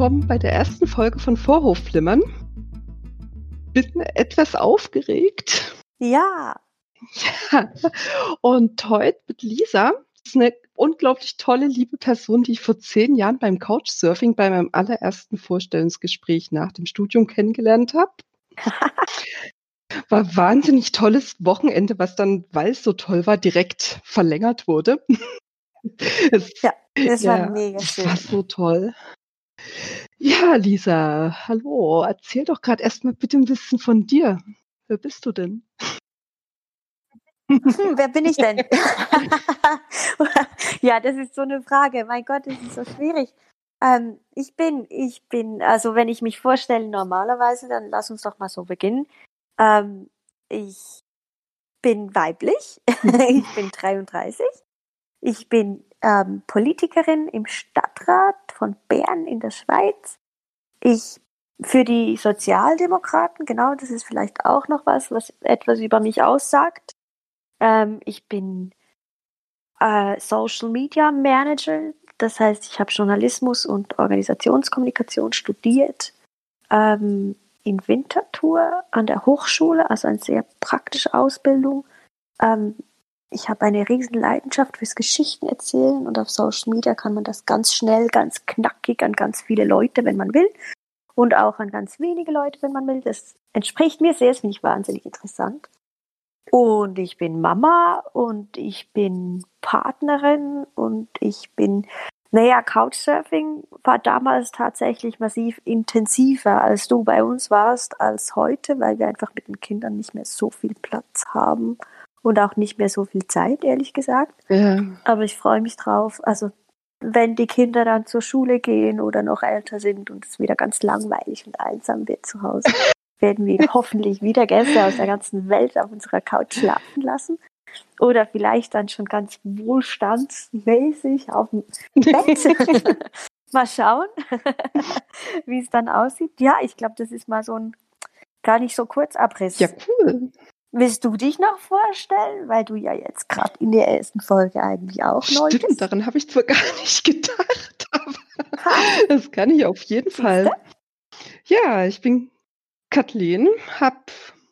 Willkommen bei der ersten Folge von Vorhofflimmern. Bin etwas aufgeregt. Ja. ja. Und heute mit Lisa. Das ist eine unglaublich tolle, liebe Person, die ich vor zehn Jahren beim Couchsurfing bei meinem allerersten Vorstellungsgespräch nach dem Studium kennengelernt habe. War wahnsinnig tolles Wochenende, was dann, weil es so toll war, direkt verlängert wurde. Es, ja, das ja, war mega schön. Das war so toll. Ja, Lisa, hallo. Erzähl doch gerade erstmal bitte ein bisschen von dir. Wer bist du denn? Hm, wer bin ich denn? ja, das ist so eine Frage. Mein Gott, das ist so schwierig. Ähm, ich bin, ich bin, also wenn ich mich vorstelle normalerweise, dann lass uns doch mal so beginnen. Ähm, ich bin weiblich. ich bin 33. Ich bin ähm, Politikerin im Stadtrat von Bern in der Schweiz. Ich für die Sozialdemokraten, genau, das ist vielleicht auch noch was, was etwas über mich aussagt. Ähm, ich bin äh, Social Media Manager, das heißt, ich habe Journalismus und Organisationskommunikation studiert ähm, in Winterthur an der Hochschule, also eine sehr praktische Ausbildung. Ähm, ich habe eine riesen Leidenschaft fürs Geschichten erzählen und auf Social Media kann man das ganz schnell, ganz knackig an ganz viele Leute, wenn man will. Und auch an ganz wenige Leute, wenn man will. Das entspricht mir sehr, das finde ich wahnsinnig interessant. Und ich bin Mama und ich bin Partnerin und ich bin, naja, Couchsurfing war damals tatsächlich massiv intensiver, als du bei uns warst, als heute, weil wir einfach mit den Kindern nicht mehr so viel Platz haben und auch nicht mehr so viel Zeit, ehrlich gesagt. Ja. Aber ich freue mich drauf. Also wenn die Kinder dann zur Schule gehen oder noch älter sind und es wieder ganz langweilig und einsam wird zu Hause, werden wir hoffentlich wieder Gäste aus der ganzen Welt auf unserer Couch schlafen lassen. Oder vielleicht dann schon ganz wohlstandsmäßig auf dem Bett. mal schauen, wie es dann aussieht. Ja, ich glaube, das ist mal so ein gar nicht so kurz Abriss. Ja, cool. Willst du dich noch vorstellen, weil du ja jetzt gerade in der ersten Folge eigentlich auch neu bist? Stimmt, daran habe ich zwar gar nicht gedacht, aber das kann ich auf jeden Fall. Ja, ich bin Kathleen, habe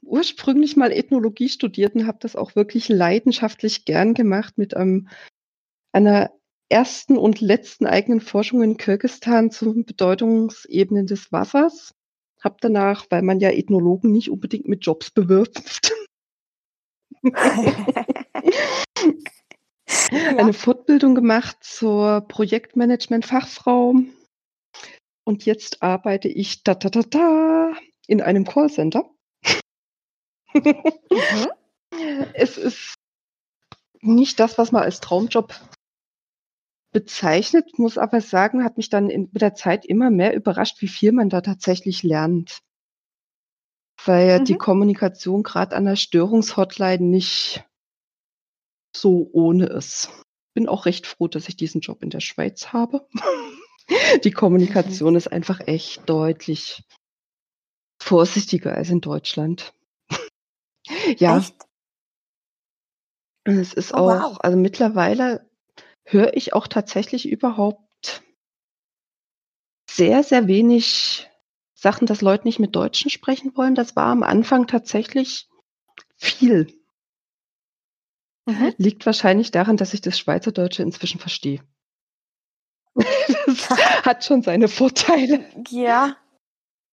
ursprünglich mal Ethnologie studiert und habe das auch wirklich leidenschaftlich gern gemacht mit einem, einer ersten und letzten eigenen Forschung in Kirgisistan zu Bedeutungsebenen des Wassers. Hab danach, weil man ja Ethnologen nicht unbedingt mit Jobs bewirbt, eine Fortbildung gemacht zur Projektmanagement-Fachfrau. Und jetzt arbeite ich da, da, da, da in einem Callcenter. mhm. Es ist nicht das, was man als Traumjob bezeichnet, muss aber sagen, hat mich dann in, mit der Zeit immer mehr überrascht, wie viel man da tatsächlich lernt weil mhm. die Kommunikation gerade an der Störungshotline nicht so ohne ist. Bin auch recht froh, dass ich diesen Job in der Schweiz habe. die Kommunikation mhm. ist einfach echt deutlich vorsichtiger als in Deutschland. ja. Echt? Es ist oh, auch, wow. also mittlerweile höre ich auch tatsächlich überhaupt sehr, sehr wenig Sachen, dass Leute nicht mit Deutschen sprechen wollen, das war am Anfang tatsächlich viel. Mhm. Liegt wahrscheinlich daran, dass ich das Schweizerdeutsche inzwischen verstehe. das hat schon seine Vorteile. Ja,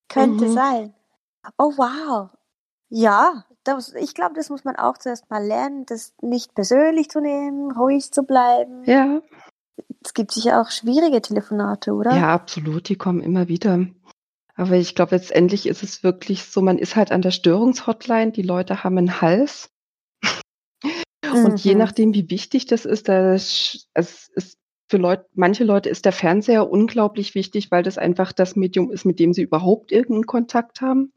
könnte mhm. sein. Oh wow. Ja, das, ich glaube, das muss man auch zuerst mal lernen, das nicht persönlich zu nehmen, ruhig zu bleiben. Ja. Es gibt sicher auch schwierige Telefonate, oder? Ja, absolut. Die kommen immer wieder. Aber ich glaube, letztendlich ist es wirklich so, man ist halt an der Störungshotline, die Leute haben einen Hals. Und mhm. je nachdem, wie wichtig das ist, das, es ist für Leute, manche Leute ist der Fernseher unglaublich wichtig, weil das einfach das Medium ist, mit dem sie überhaupt irgendeinen Kontakt haben.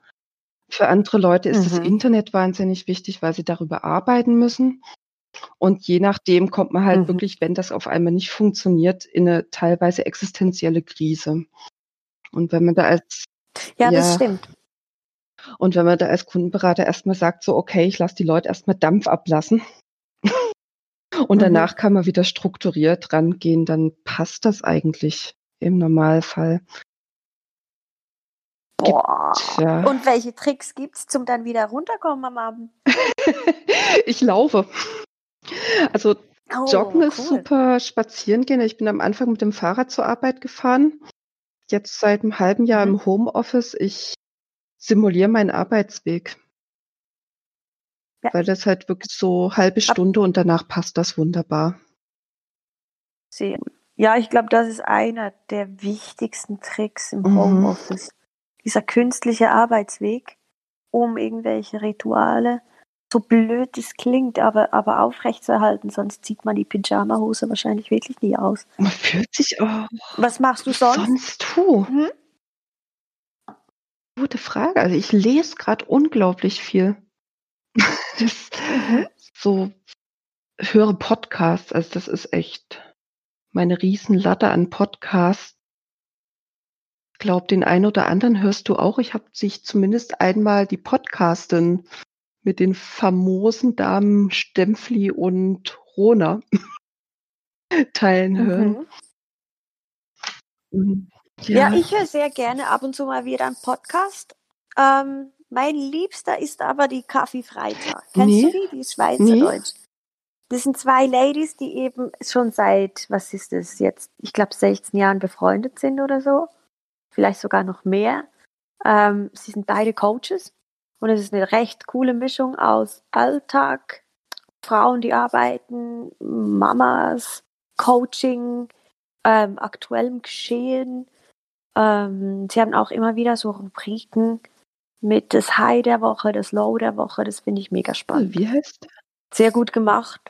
Für andere Leute ist mhm. das Internet wahnsinnig wichtig, weil sie darüber arbeiten müssen. Und je nachdem kommt man halt mhm. wirklich, wenn das auf einmal nicht funktioniert, in eine teilweise existenzielle Krise. Und wenn man da als ja, ja, das stimmt. Und wenn man da als Kundenberater erstmal sagt, so, okay, ich lasse die Leute erstmal Dampf ablassen und mhm. danach kann man wieder strukturiert rangehen, dann passt das eigentlich. im Normalfall. Boah. Ja. Und welche Tricks gibt es, zum dann wieder runterkommen am Abend? ich laufe. Also oh, Joggen ist super, spazieren gehen. Ich bin am Anfang mit dem Fahrrad zur Arbeit gefahren. Jetzt seit einem halben Jahr mhm. im Homeoffice. Ich simuliere meinen Arbeitsweg. Ja. Weil das halt wirklich so halbe Stunde und danach passt das wunderbar. Sehr. Ja, ich glaube, das ist einer der wichtigsten Tricks im mhm. Homeoffice dieser künstliche Arbeitsweg, um irgendwelche Rituale, so blöd es klingt, aber, aber aufrechtzuerhalten, sonst zieht man die Pyjama-Hose wahrscheinlich wirklich nie aus. Man fühlt sich auch. Was machst du sonst? Sonst du. Hm? Gute Frage. Also ich lese gerade unglaublich viel. das, mhm. So höre Podcasts, also das ist echt meine Riesenlatte an Podcasts glaube, den einen oder anderen hörst du auch. Ich habe sich zumindest einmal die Podcastin mit den famosen Damen Stempfli und Rona teilen hören. Mhm. Ja. ja. ich höre sehr gerne ab und zu mal wieder einen Podcast. Ähm, mein Liebster ist aber die Kaffee-Freitag. Kennst nee. du die? Die ist Schweizerdeutsch. Nee. Das sind zwei Ladies, die eben schon seit, was ist das jetzt, ich glaube 16 Jahren befreundet sind oder so vielleicht sogar noch mehr. Ähm, sie sind beide Coaches und es ist eine recht coole Mischung aus Alltag, Frauen, die arbeiten, Mamas, Coaching, ähm, aktuellem Geschehen. Ähm, sie haben auch immer wieder so Rubriken mit das High der Woche, das Low der Woche. Das finde ich mega spannend. Wie heißt der? Sehr gut gemacht.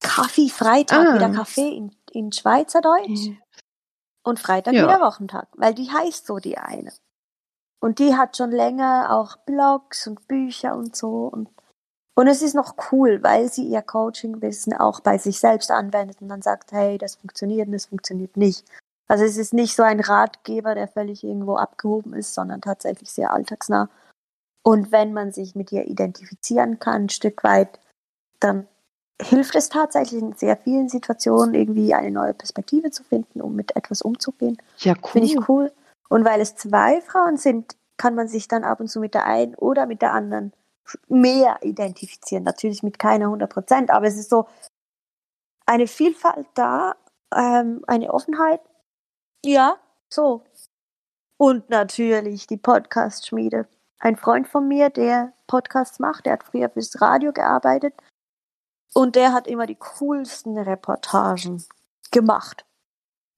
Kaffee Freitag, ah. wieder Kaffee in, in Schweizerdeutsch. Und Freitag ja. wieder Wochentag, weil die heißt so die eine. Und die hat schon länger auch Blogs und Bücher und so. Und, und es ist noch cool, weil sie ihr Coaching-Wissen auch bei sich selbst anwendet und dann sagt, hey, das funktioniert und das funktioniert nicht. Also es ist nicht so ein Ratgeber, der völlig irgendwo abgehoben ist, sondern tatsächlich sehr alltagsnah. Und wenn man sich mit ihr identifizieren kann, ein Stück weit, dann hilft es tatsächlich in sehr vielen Situationen irgendwie eine neue Perspektive zu finden, um mit etwas umzugehen. Ja, cool. Finde ich cool. Und weil es zwei Frauen sind, kann man sich dann ab und zu mit der einen oder mit der anderen mehr identifizieren. Natürlich mit keiner 100 Prozent, aber es ist so eine Vielfalt da, ähm, eine Offenheit. Ja, so. Und natürlich die Podcast-Schmiede. Ein Freund von mir, der Podcasts macht, der hat früher fürs Radio gearbeitet und der hat immer die coolsten Reportagen gemacht.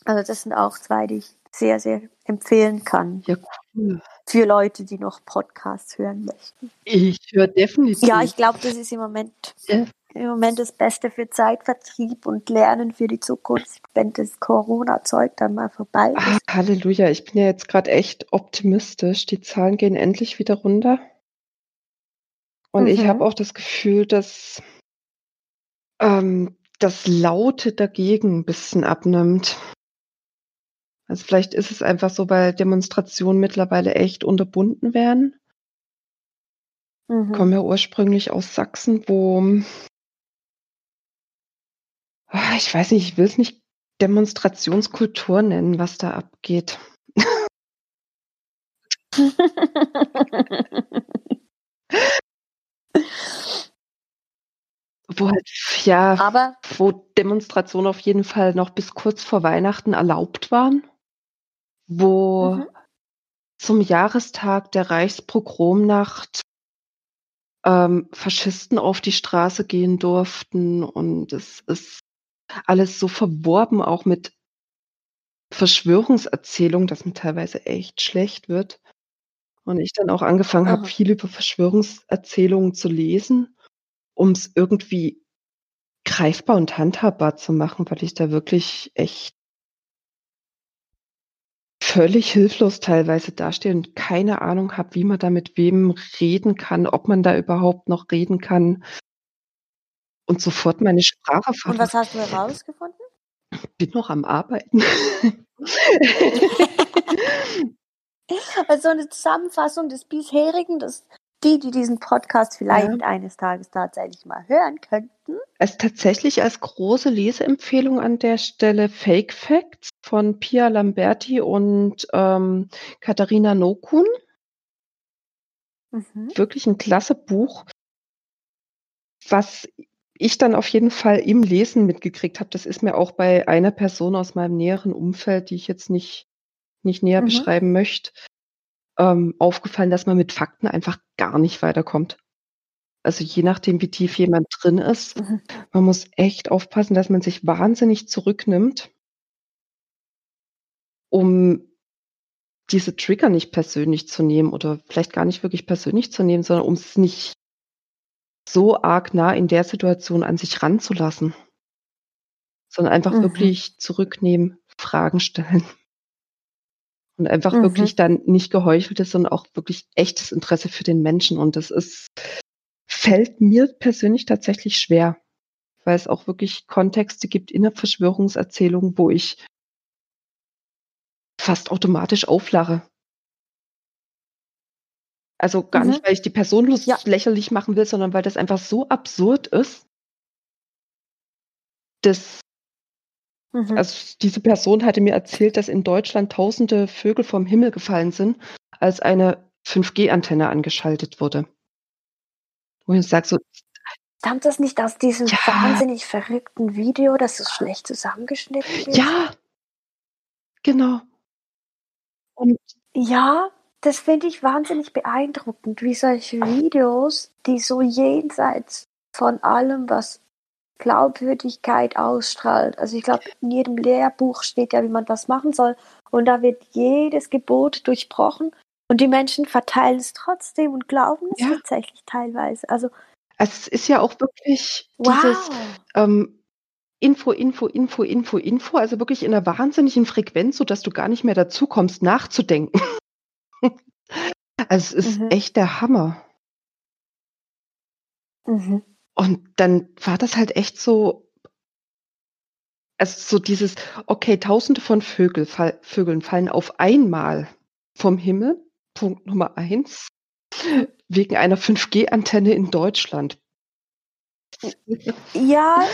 Also das sind auch zwei, die ich sehr, sehr empfehlen kann. Ja, cool. Für Leute, die noch Podcasts hören möchten. Ich höre definitiv. Ja, ich glaube, das ist im Moment, ja. im Moment das Beste für Zeitvertrieb und Lernen für die Zukunft, wenn das Corona-Zeug dann mal vorbei ist. Ach, Halleluja, ich bin ja jetzt gerade echt optimistisch. Die Zahlen gehen endlich wieder runter. Und mhm. ich habe auch das Gefühl, dass ähm, das Laute dagegen ein bisschen abnimmt. Also vielleicht ist es einfach so, weil Demonstrationen mittlerweile echt unterbunden werden. Mhm. Ich komme ja ursprünglich aus Sachsen, wo ah, ich weiß nicht, ich will es nicht Demonstrationskultur nennen, was da abgeht. Wo halt, ja, Aber wo Demonstrationen auf jeden Fall noch bis kurz vor Weihnachten erlaubt waren, wo mhm. zum Jahrestag der Reichspogromnacht ähm, Faschisten auf die Straße gehen durften und es ist alles so verworben, auch mit Verschwörungserzählungen, dass mir teilweise echt schlecht wird. Und ich dann auch angefangen habe, viel über Verschwörungserzählungen zu lesen um es irgendwie greifbar und handhabbar zu machen, weil ich da wirklich echt völlig hilflos teilweise dastehe und keine Ahnung habe, wie man da mit wem reden kann, ob man da überhaupt noch reden kann und sofort meine Sprache verliere. Und was hast du herausgefunden? Bin noch am Arbeiten. also eine Zusammenfassung des bisherigen, das die, die diesen Podcast vielleicht ja. eines Tages tatsächlich mal hören könnten. Es tatsächlich als große Leseempfehlung an der Stelle Fake Facts von Pia Lamberti und ähm, Katharina Nokun. Mhm. Wirklich ein klasse Buch, was ich dann auf jeden Fall im Lesen mitgekriegt habe. Das ist mir auch bei einer Person aus meinem näheren Umfeld, die ich jetzt nicht, nicht näher mhm. beschreiben möchte, ähm, aufgefallen, dass man mit Fakten einfach gar nicht weiterkommt. Also je nachdem, wie tief jemand drin ist, mhm. man muss echt aufpassen, dass man sich wahnsinnig zurücknimmt, um diese Trigger nicht persönlich zu nehmen oder vielleicht gar nicht wirklich persönlich zu nehmen, sondern um es nicht so arg nah in der Situation an sich ranzulassen, sondern einfach mhm. wirklich zurücknehmen, Fragen stellen und einfach mhm. wirklich dann nicht geheucheltes, sondern auch wirklich echtes Interesse für den Menschen. Und das ist, fällt mir persönlich tatsächlich schwer, weil es auch wirklich Kontexte gibt in der Verschwörungserzählung, wo ich fast automatisch auflache. Also gar mhm. nicht, weil ich die Person ja. lächerlich machen will, sondern weil das einfach so absurd ist, dass mhm. also diese Person hatte mir erzählt, dass in Deutschland tausende Vögel vom Himmel gefallen sind, als eine 5G-Antenne angeschaltet wurde. Wo ich sage so. Stammt das nicht aus diesem ja. wahnsinnig verrückten Video, das so schlecht zusammengeschnitten ist? Ja, genau. Und ja, das finde ich wahnsinnig beeindruckend, wie solche Videos, die so jenseits von allem, was Glaubwürdigkeit ausstrahlt. Also ich glaube, in jedem Lehrbuch steht ja, wie man was machen soll. Und da wird jedes Gebot durchbrochen und die Menschen verteilen es trotzdem und glauben es ja. tatsächlich teilweise. Also es ist ja auch wirklich wow. dieses ähm, Info, Info, Info, Info, Info, also wirklich in einer wahnsinnigen Frequenz, sodass du gar nicht mehr dazu kommst, nachzudenken. Also, es ist Mhm. echt der Hammer. Mhm. Und dann war das halt echt so also, so dieses, okay, Tausende von Vögel fall Vögeln fallen auf einmal vom Himmel, Punkt Nummer eins, wegen einer 5G-Antenne in Deutschland. Ja.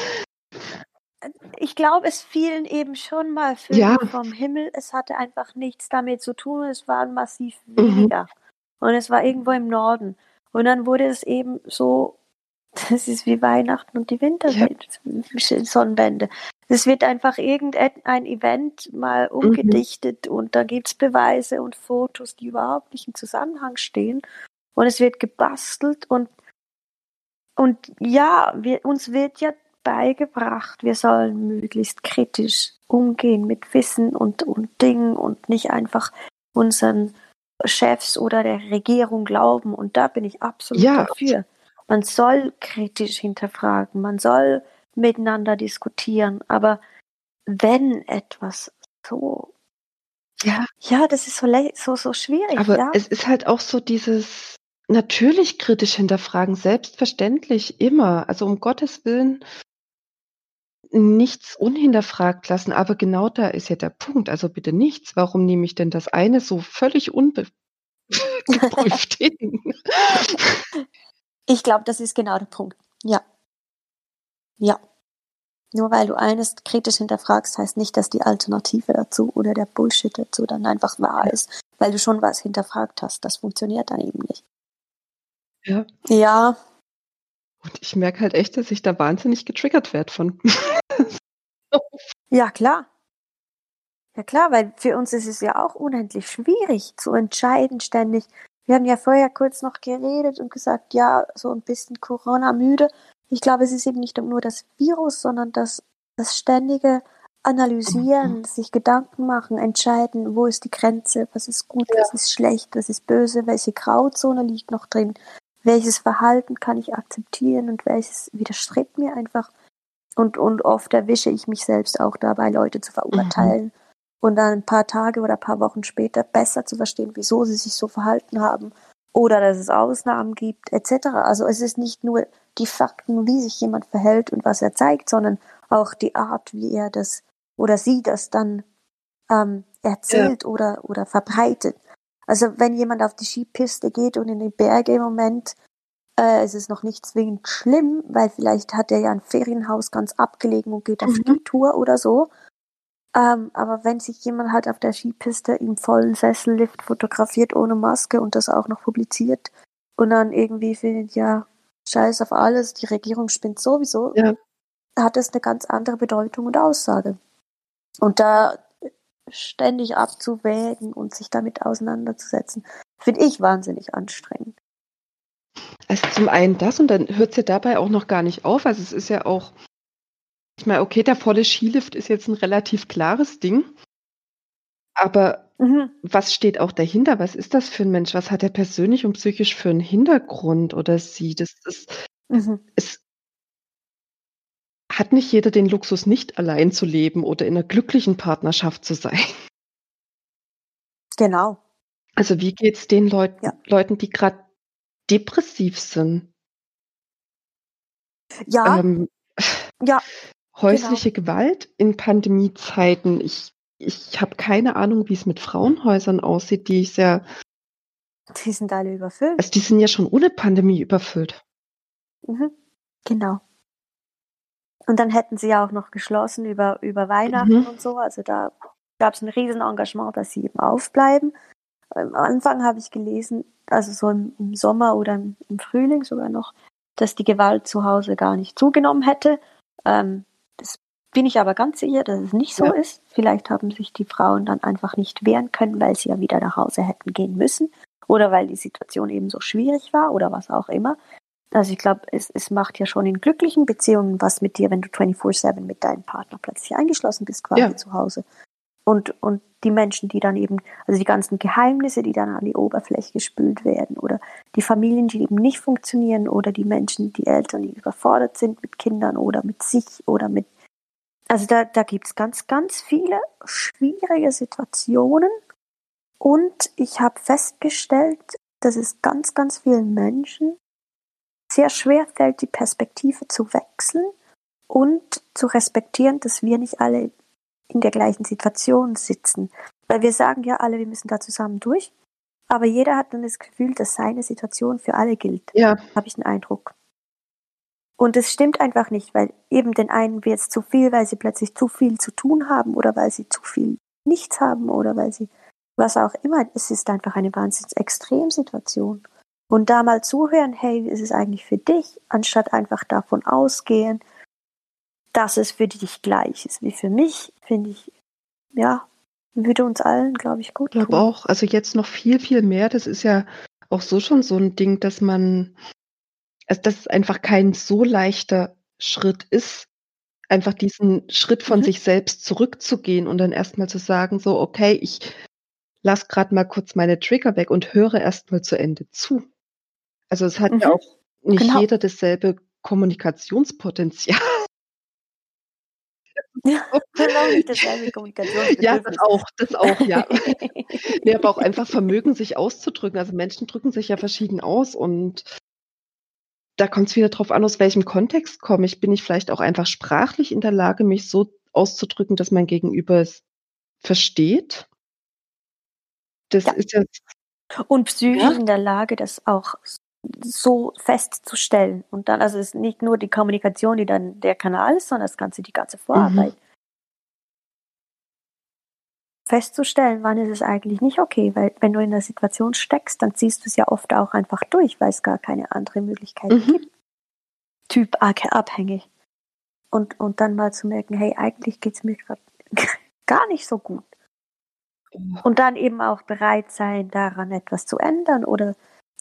Ich glaube, es fielen eben schon mal Vögel Ja. vom Himmel. Es hatte einfach nichts damit zu tun. Es waren massiv Mhm. weniger. Und es war irgendwo im Norden. Und dann wurde es eben so, das ist wie Weihnachten und die Wintersonnenwende. Es wird einfach irgendein Event mal mhm. umgedichtet mhm. und da gibt es Beweise und Fotos, die überhaupt nicht im Zusammenhang stehen. Und es wird gebastelt und, und ja, wir, uns wird ja beigebracht, wir sollen möglichst kritisch umgehen mit Wissen und, und Dingen und nicht einfach unseren Chefs oder der Regierung glauben. Und da bin ich absolut ja. dafür. Man soll kritisch hinterfragen, man soll miteinander diskutieren. Aber wenn etwas so ja, ja, das ist so, so, so schwierig. Aber ja? es ist halt auch so dieses natürlich kritisch hinterfragen, selbstverständlich immer. Also um Gottes Willen nichts unhinterfragt lassen, aber genau da ist ja der Punkt. Also bitte nichts. Warum nehme ich denn das eine so völlig ungeprüft hin? Ich glaube, das ist genau der Punkt. Ja. Ja. Nur weil du eines kritisch hinterfragst, heißt nicht, dass die Alternative dazu oder der Bullshit dazu dann einfach wahr ist, weil du schon was hinterfragt hast. Das funktioniert dann eben nicht. Ja. Ja. Und ich merke halt echt, dass ich da wahnsinnig getriggert werde von. Ja, klar. Ja, klar, weil für uns ist es ja auch unendlich schwierig zu entscheiden ständig. Wir haben ja vorher kurz noch geredet und gesagt, ja, so ein bisschen Corona müde. Ich glaube, es ist eben nicht nur das Virus, sondern das, das ständige Analysieren, mhm. sich Gedanken machen, entscheiden, wo ist die Grenze, was ist gut, ja. was ist schlecht, was ist böse, welche Grauzone liegt noch drin, welches Verhalten kann ich akzeptieren und welches widerstrebt mir einfach. Und, und oft erwische ich mich selbst auch dabei, Leute zu verurteilen mhm. und dann ein paar Tage oder ein paar Wochen später besser zu verstehen, wieso sie sich so verhalten haben oder dass es Ausnahmen gibt, etc. Also es ist nicht nur die Fakten, wie sich jemand verhält und was er zeigt, sondern auch die Art, wie er das oder sie das dann ähm, erzählt ja. oder, oder verbreitet. Also wenn jemand auf die Skipiste geht und in die Berge im Moment äh, es ist noch nicht zwingend schlimm, weil vielleicht hat er ja ein Ferienhaus ganz abgelegen und geht auf mhm. Skitour oder so. Ähm, aber wenn sich jemand halt auf der Skipiste im vollen Sessellift fotografiert ohne Maske und das auch noch publiziert und dann irgendwie findet, ja, scheiß auf alles, die Regierung spinnt sowieso, Ja. hat das eine ganz andere Bedeutung und Aussage. Und da ständig abzuwägen und sich damit auseinanderzusetzen, finde ich wahnsinnig anstrengend. Also zum einen das und dann hört es ja dabei auch noch gar nicht auf. Also es ist ja auch, ich meine, okay, der volle Skilift ist jetzt ein relativ klares Ding. Aber Mhm. was steht auch dahinter? Was ist das für ein Mensch? Was hat er persönlich und psychisch für einen Hintergrund oder sie? Das ist, Mhm. es hat nicht jeder den Luxus, nicht allein zu leben oder in einer glücklichen Partnerschaft zu sein. Genau. Also wie geht's den Leuten, Ja. Leuten, die gerade depressiv sind? Ja, Ähm, ja, häusliche Gewalt in Pandemiezeiten. Ich, ich habe keine Ahnung, wie es mit Frauenhäusern aussieht, die ich sehr, die sind alle überfüllt. also die sind ja schon ohne Pandemie überfüllt. Mhm. Genau. Und dann hätten sie ja auch noch geschlossen über, über Weihnachten Mhm. und so. Also da gab es ein riesen Engagement, dass sie eben aufbleiben. Am Anfang habe ich gelesen, also so im, im Sommer oder im, im Frühling sogar noch, dass die Gewalt zu Hause gar nicht zugenommen hätte. Ähm, das bin ich aber ganz sicher, dass es nicht so Ja. ist. Vielleicht haben sich die Frauen dann einfach nicht wehren können, weil sie ja wieder nach Hause hätten gehen müssen oder weil die Situation eben so schwierig war oder was auch immer. Also ich glaube, es, es macht ja schon in glücklichen Beziehungen was mit dir, wenn du 24-7 mit deinem Partner plötzlich eingeschlossen bist, quasi Ja. zu Hause. Und, und die Menschen, die dann eben, also die ganzen Geheimnisse, die dann an die Oberfläche gespült werden oder die Familien, die eben nicht funktionieren oder die Menschen, die Eltern, die überfordert sind mit Kindern oder mit sich oder mit, also da, da gibt es ganz, ganz viele schwierige Situationen und ich habe festgestellt, dass es ganz, ganz vielen Menschen sehr schwer fällt, die Perspektive zu wechseln und zu respektieren, dass wir nicht alle in der gleichen Situation sitzen. Weil wir sagen ja alle, wir müssen da zusammen durch, aber jeder hat dann das Gefühl, dass seine Situation für alle gilt, Ja, habe ich den Eindruck. Und es stimmt einfach nicht, weil eben den einen wird es zu viel, weil sie plötzlich zu viel zu tun haben oder weil sie zu viel nichts haben oder weil sie was auch immer. Es ist einfach eine wahnsinns Extremsituation. Und da mal zuhören, hey, wie ist es eigentlich für dich, anstatt einfach davon ausgehen, dass es für dich gleich ist wie für mich, finde ich, ja, würde uns allen, glaube ich, gut ich glaube tun. auch. Also jetzt noch viel, viel mehr. Das ist ja auch so schon so ein Ding, dass man, also dass es einfach kein so leichter Schritt ist, einfach diesen Schritt von Mhm. sich selbst zurückzugehen und dann erstmal zu sagen, so, okay, ich lass gerade mal kurz meine Trigger weg und höre erstmal zu Ende zu. Also es hat ja Mhm. auch nicht Genau. jeder dasselbe Kommunikationspotenzial. Ja. Ja, das auch, das auch, ja. Nee, aber auch einfach Vermögen, sich auszudrücken. Also Menschen drücken sich ja verschieden aus und da kommt es wieder drauf an, aus welchem Kontext komme ich. Bin ich vielleicht auch einfach sprachlich in der Lage, mich so auszudrücken, dass mein Gegenüber es versteht? Das Ja. ist ja, Und psychisch Ja. in der Lage, das auch so festzustellen. Und dann, also es ist nicht nur die Kommunikation, die dann der Kanal ist, sondern das Ganze, die ganze Vorarbeit. Festzustellen, wann ist es eigentlich nicht okay, weil wenn du in der Situation steckst, dann ziehst du es ja oft auch einfach durch, weil es gar keine andere Möglichkeit Mhm. gibt. Typ abhängig. Und, und dann mal zu merken, hey, eigentlich geht es mir gerade gar nicht so gut. Und dann eben auch bereit sein, daran etwas zu ändern oder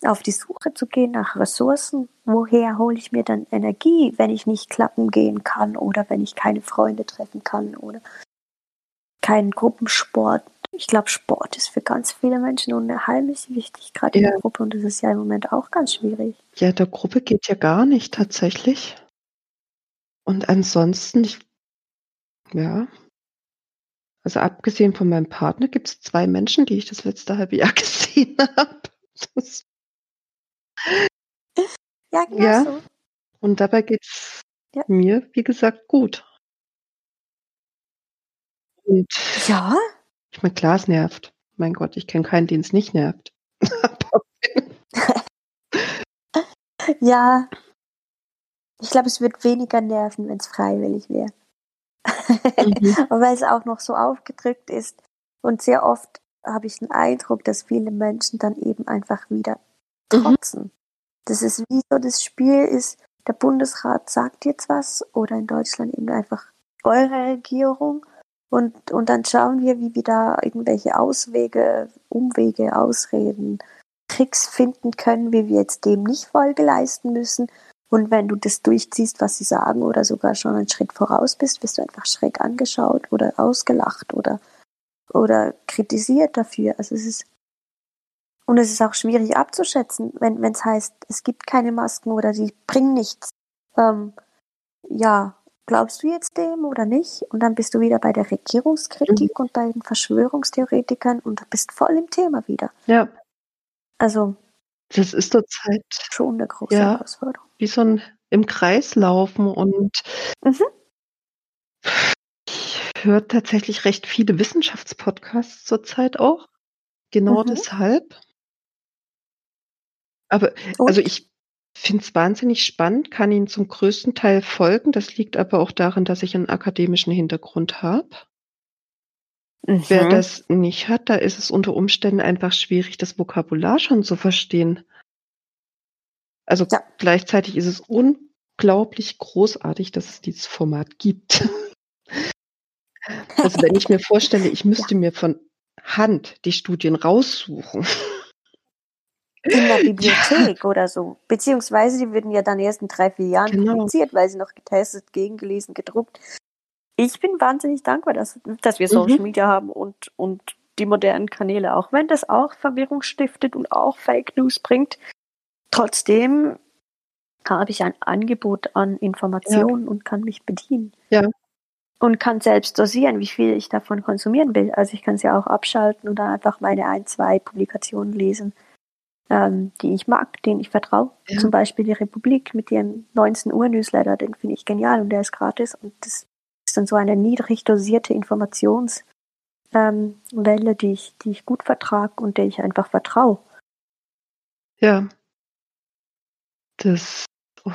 auf die Suche zu gehen nach Ressourcen. Woher hole ich mir dann Energie, wenn ich nicht klappen gehen kann oder wenn ich keine Freunde treffen kann oder keinen Gruppensport. Ich glaube, Sport ist für ganz viele Menschen unheimlich wichtig, gerade in Ja. der Gruppe. Und das ist ja im Moment auch ganz schwierig. ja, der Gruppe geht ja gar nicht tatsächlich. Und ansonsten, ich, ja, also abgesehen von meinem Partner gibt es zwei Menschen, die ich das letzte halbe Jahr gesehen habe. Das, Ja, genau Ja. so. und dabei geht's Ja. mir, wie gesagt, gut. Und Ja, ich meine, klar, es nervt. Mein Gott, ich kenne keinen, den es nicht nervt. Ja. Ich glaube, es wird weniger nerven, wenn es freiwillig wäre. mhm. weil es auch noch so aufgedrückt ist. Und sehr oft habe ich den Eindruck, dass viele Menschen dann eben einfach wieder mhm. trotzen. Mhm. Das ist wie so das Spiel ist, der Bundesrat sagt jetzt was oder in Deutschland eben einfach eure Regierung und, und dann schauen wir, wie wir da irgendwelche Auswege, Umwege, Ausreden, Tricks finden können, wie wir jetzt dem nicht Folge leisten müssen. Und wenn du das durchziehst, was sie sagen oder sogar schon einen Schritt voraus bist, wirst du einfach schräg angeschaut oder ausgelacht oder, oder kritisiert dafür. Also es ist, und es ist auch schwierig abzuschätzen, wenn es heißt, es gibt keine Masken oder sie bringen nichts. Ähm, ja, glaubst du jetzt dem oder nicht? Und dann bist du wieder bei der Regierungskritik mhm. und bei den Verschwörungstheoretikern und bist voll im Thema wieder. Ja. Also. Das ist zurzeit schon eine große ja, Herausforderung. Wie so ein im Kreis laufen und mhm. ich höre tatsächlich recht viele Wissenschaftspodcasts zurzeit auch. Genau mhm. deshalb. Aber und? also ich finde es wahnsinnig spannend, kann Ihnen zum größten Teil folgen. Das liegt aber auch daran, dass ich einen akademischen Hintergrund habe. Mhm. Wer das nicht hat, da ist es unter Umständen einfach schwierig, das Vokabular schon zu verstehen. Also ja. gleichzeitig ist es unglaublich großartig, dass es dieses Format gibt. also wenn ich mir vorstelle, ich müsste ja. mir von Hand die Studien raussuchen. In der Bibliothek ja. oder so. Beziehungsweise die würden ja dann erst in drei, vier Jahren genau. publiziert, weil sie noch getestet, gegengelesen, gedruckt. Ich bin wahnsinnig dankbar, dass, dass wir Social mhm. Media haben und, und die modernen Kanäle, auch wenn das auch Verwirrung stiftet und auch Fake News bringt. Trotzdem habe ich ein Angebot an Informationen ja. und kann mich bedienen. Ja. Und kann selbst dosieren, wie viel ich davon konsumieren will. Also ich kann es ja auch abschalten und dann einfach meine ein, zwei Publikationen lesen ähm, die ich mag, denen ich vertraue. Ja. Zum Beispiel die Republik mit ihrem 19 Uhr Newsletter, den finde ich genial und der ist gratis und das ist dann so eine niedrig dosierte Informationswelle, ähm, die ich, die ich gut vertrage und der ich einfach vertraue. Ja. Das oh,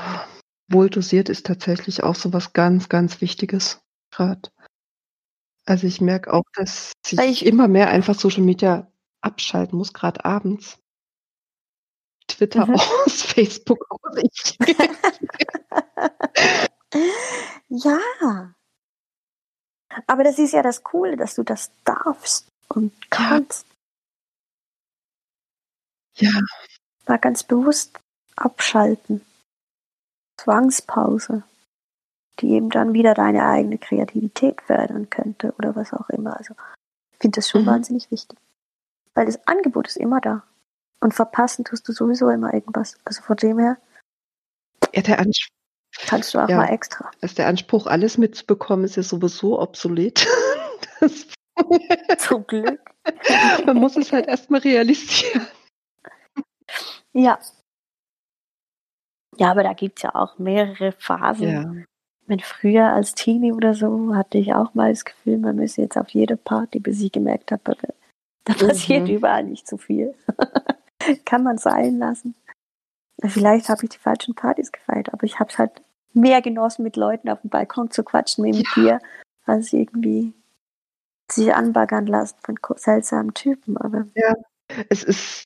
wohl dosiert ist tatsächlich auch so was ganz, ganz Wichtiges gerade. Also ich merke auch, dass ich, ich immer mehr einfach Social Media abschalten muss, gerade abends. Twitter mhm. aus, Facebook aus. Ja. Aber das ist ja das Coole, dass du das darfst und kannst. Ja. Mal ganz bewusst abschalten. Zwangspause, die eben dann wieder deine eigene Kreativität fördern könnte oder was auch immer. Also ich finde das schon mhm. wahnsinnig wichtig. Weil das Angebot ist immer da. Und verpassen tust du sowieso immer irgendwas. Also von dem her. Ja, der Anspruch. Kannst du auch ja, mal extra. Also der Anspruch, alles mitzubekommen, ist ja sowieso obsolet. Das Zum Glück. Man muss es halt erstmal realisieren. Ja. Ja, aber da gibt es ja auch mehrere Phasen. Ja. Wenn früher als Teenie oder so hatte ich auch mal das Gefühl, man müsse jetzt auf jede Party, bis ich gemerkt habe, da passiert mhm. überall nicht so viel. kann man sein lassen. Vielleicht habe ich die falschen Partys gefeiert, aber ich habe es halt mehr genossen, mit Leuten auf dem Balkon zu quatschen wie mit ja. dir, als irgendwie sich anbaggern lassen von seltsamen Typen. Aber ja, es ist,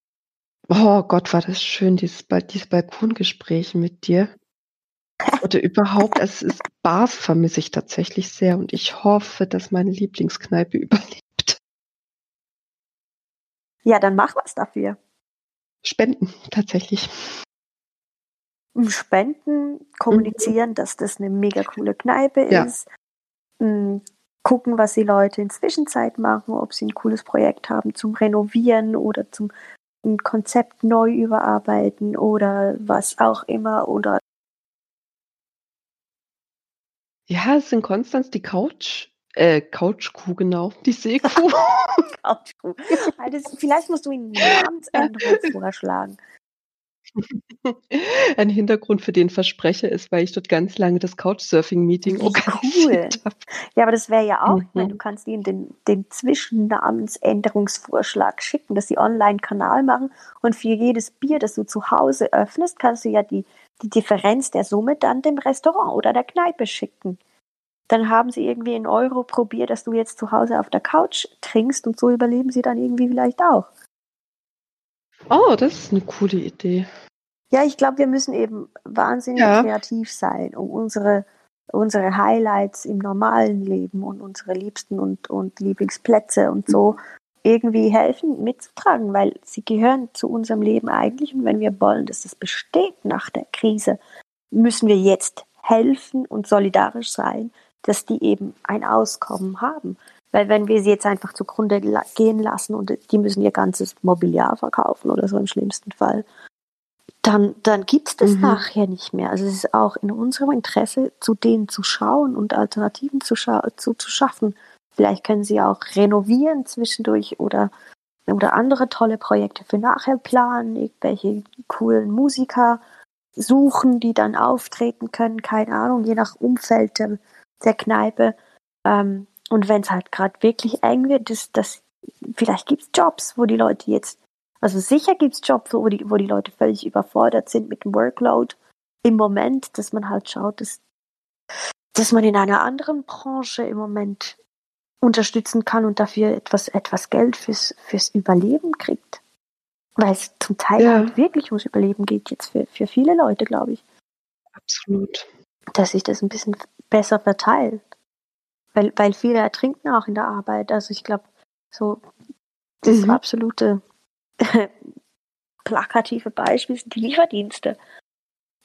oh Gott, war das schön, dieses, dieses Balkongespräch mit dir. Oder überhaupt, es ist Bars vermisse ich tatsächlich sehr und ich hoffe, dass meine Lieblingskneipe überlebt. Ja, dann mach was dafür. Spenden, tatsächlich. Spenden, kommunizieren, mhm. dass das eine mega coole Kneipe ja. ist. Hm, gucken, was die Leute in Zwischenzeit machen, ob sie ein cooles Projekt haben zum Renovieren oder zum Konzept neu überarbeiten oder was auch immer oder ja, es sind Konstanz die Couch äh, Couchkuh, genau. Die Seekuh. Couchkuh. Also, vielleicht musst du ihn Namensänderung vorschlagen. Ein Hintergrund für den Versprecher ist, weil ich dort ganz lange das Couchsurfing-Meeting organisiert cool. habe. Ja, aber das wäre ja auch, mhm. du kannst ihnen den, den Zwischennamensänderungsvorschlag schicken, dass sie online-Kanal machen und für jedes Bier, das du zu Hause öffnest, kannst du ja die, die Differenz der Summe dann dem Restaurant oder der Kneipe schicken. Dann haben sie irgendwie einen Euro probiert, dass du jetzt zu Hause auf der Couch trinkst und so überleben sie dann irgendwie vielleicht auch. Oh, das ist eine coole Idee. Ja, ich glaube, wir müssen eben wahnsinnig ja. kreativ sein, um unsere, unsere Highlights im normalen Leben und unsere Liebsten und, und Lieblingsplätze und so irgendwie helfen mitzutragen, weil sie gehören zu unserem Leben eigentlich. Und wenn wir wollen, dass das besteht nach der Krise, müssen wir jetzt helfen und solidarisch sein, dass die eben ein Auskommen haben. Weil wenn wir sie jetzt einfach zugrunde gehen lassen und die müssen ihr ganzes Mobiliar verkaufen oder so im schlimmsten Fall, dann, dann gibt es das mhm. nachher nicht mehr. Also es ist auch in unserem Interesse, zu denen zu schauen und Alternativen zu, zu, zu schaffen. Vielleicht können sie auch renovieren zwischendurch oder, oder andere tolle Projekte für nachher planen, irgendwelche coolen Musiker suchen, die dann auftreten können, keine Ahnung, je nach Umfeld der, der Kneipe. Ähm, und wenn es halt gerade wirklich eng wird, das, das, vielleicht gibt es Jobs, wo die Leute jetzt also sicher gibt es Jobs, wo die, wo die Leute völlig überfordert sind mit dem Workload im Moment, dass man halt schaut, dass, dass man in einer anderen Branche im Moment unterstützen kann und dafür etwas, etwas Geld fürs, fürs Überleben kriegt. Weil es zum Teil ja. halt wirklich ums Überleben geht, jetzt für, für viele Leute, glaube ich. Absolut. Dass sich das ein bisschen besser verteilt. Weil, weil viele ertrinken auch in der Arbeit. Also ich glaube, so das mhm. absolute plakative Beispiel sind die Lieferdienste.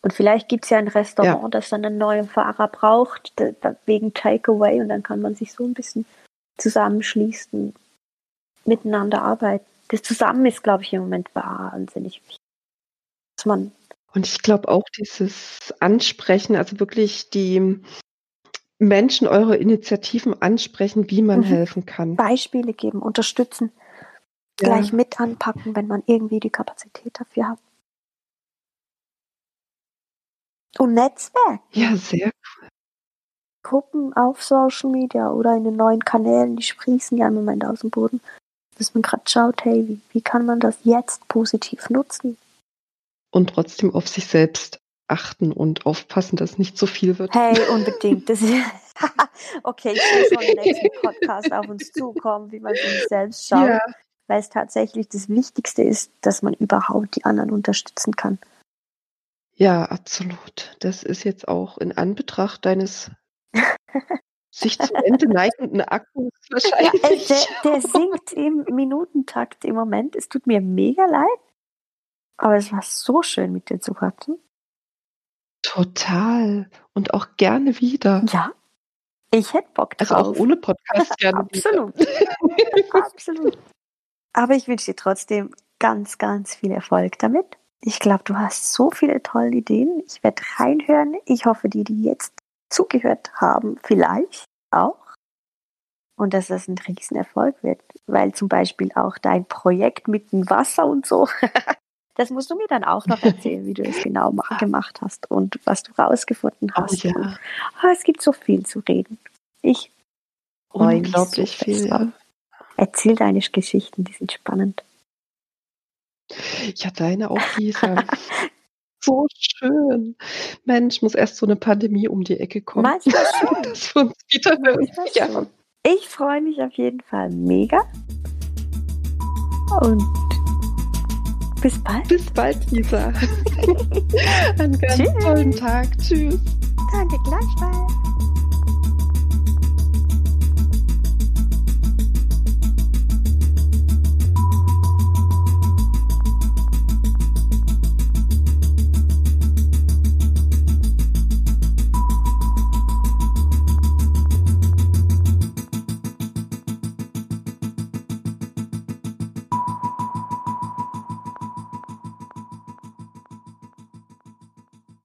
Und vielleicht gibt es ja ein Restaurant, ja. das dann einen neuen Fahrer braucht, wegen Takeaway, und dann kann man sich so ein bisschen zusammenschließen, miteinander arbeiten. Das Zusammen ist, glaube ich, im Moment wahnsinnig wichtig. Dass man und ich glaube auch dieses Ansprechen, also wirklich die Menschen eure Initiativen ansprechen, wie man mhm. helfen kann. Beispiele geben, unterstützen ja. gleich mit anpacken, wenn man irgendwie die Kapazität dafür hat. Und Netzwerk. Ja, sehr cool. Gruppen auf Social Media oder in den neuen Kanälen, die sprießen ja im Moment aus dem Boden. Dass man gerade schaut, hey, wie, wie kann man das jetzt positiv nutzen? Und trotzdem auf sich selbst achten und aufpassen, dass nicht zu viel wird. Hey, unbedingt. Das ist, okay, ich sehe schon den nächsten Podcast auf uns zukommen, wie man sich selbst schaut. Ja weil es tatsächlich das Wichtigste ist, dass man überhaupt die anderen unterstützen kann. Ja, absolut. Das ist jetzt auch in Anbetracht deines sich zum Ende neigenden Akkus wahrscheinlich. Ja, der, der singt im Minutentakt im Moment. Es tut mir mega leid. Aber es war so schön, mit dir zu quatschen. Total. Und auch gerne wieder. Ja. Ich hätte Bock drauf. Also auch ohne Podcast gerne. Absolut. Absolut. Aber ich wünsche dir trotzdem ganz, ganz viel Erfolg damit. Ich glaube, du hast so viele tolle Ideen. Ich werde reinhören. Ich hoffe, die, die jetzt zugehört haben, vielleicht auch. Und dass das ein Riesenerfolg wird. Weil zum Beispiel auch dein Projekt mit dem Wasser und so, das musst du mir dann auch noch erzählen, wie du es genau gemacht hast und was du rausgefunden hast. Oh, ja. und, oh, es gibt so viel zu reden. Ich freue mich Unglaublich so viel. Ja. Erzähl deine Geschichten, die sind spannend. Ja, deine auch, Lisa. so schön. Mensch, muss erst so eine Pandemie um die Ecke kommen. Manchmal schon. dass wir uns wieder hören. Ja. Ich freue mich auf jeden Fall mega. Und bis bald. Bis bald, Lisa. Einen ganz Tschüss. tollen Tag. Tschüss. Danke gleichfalls.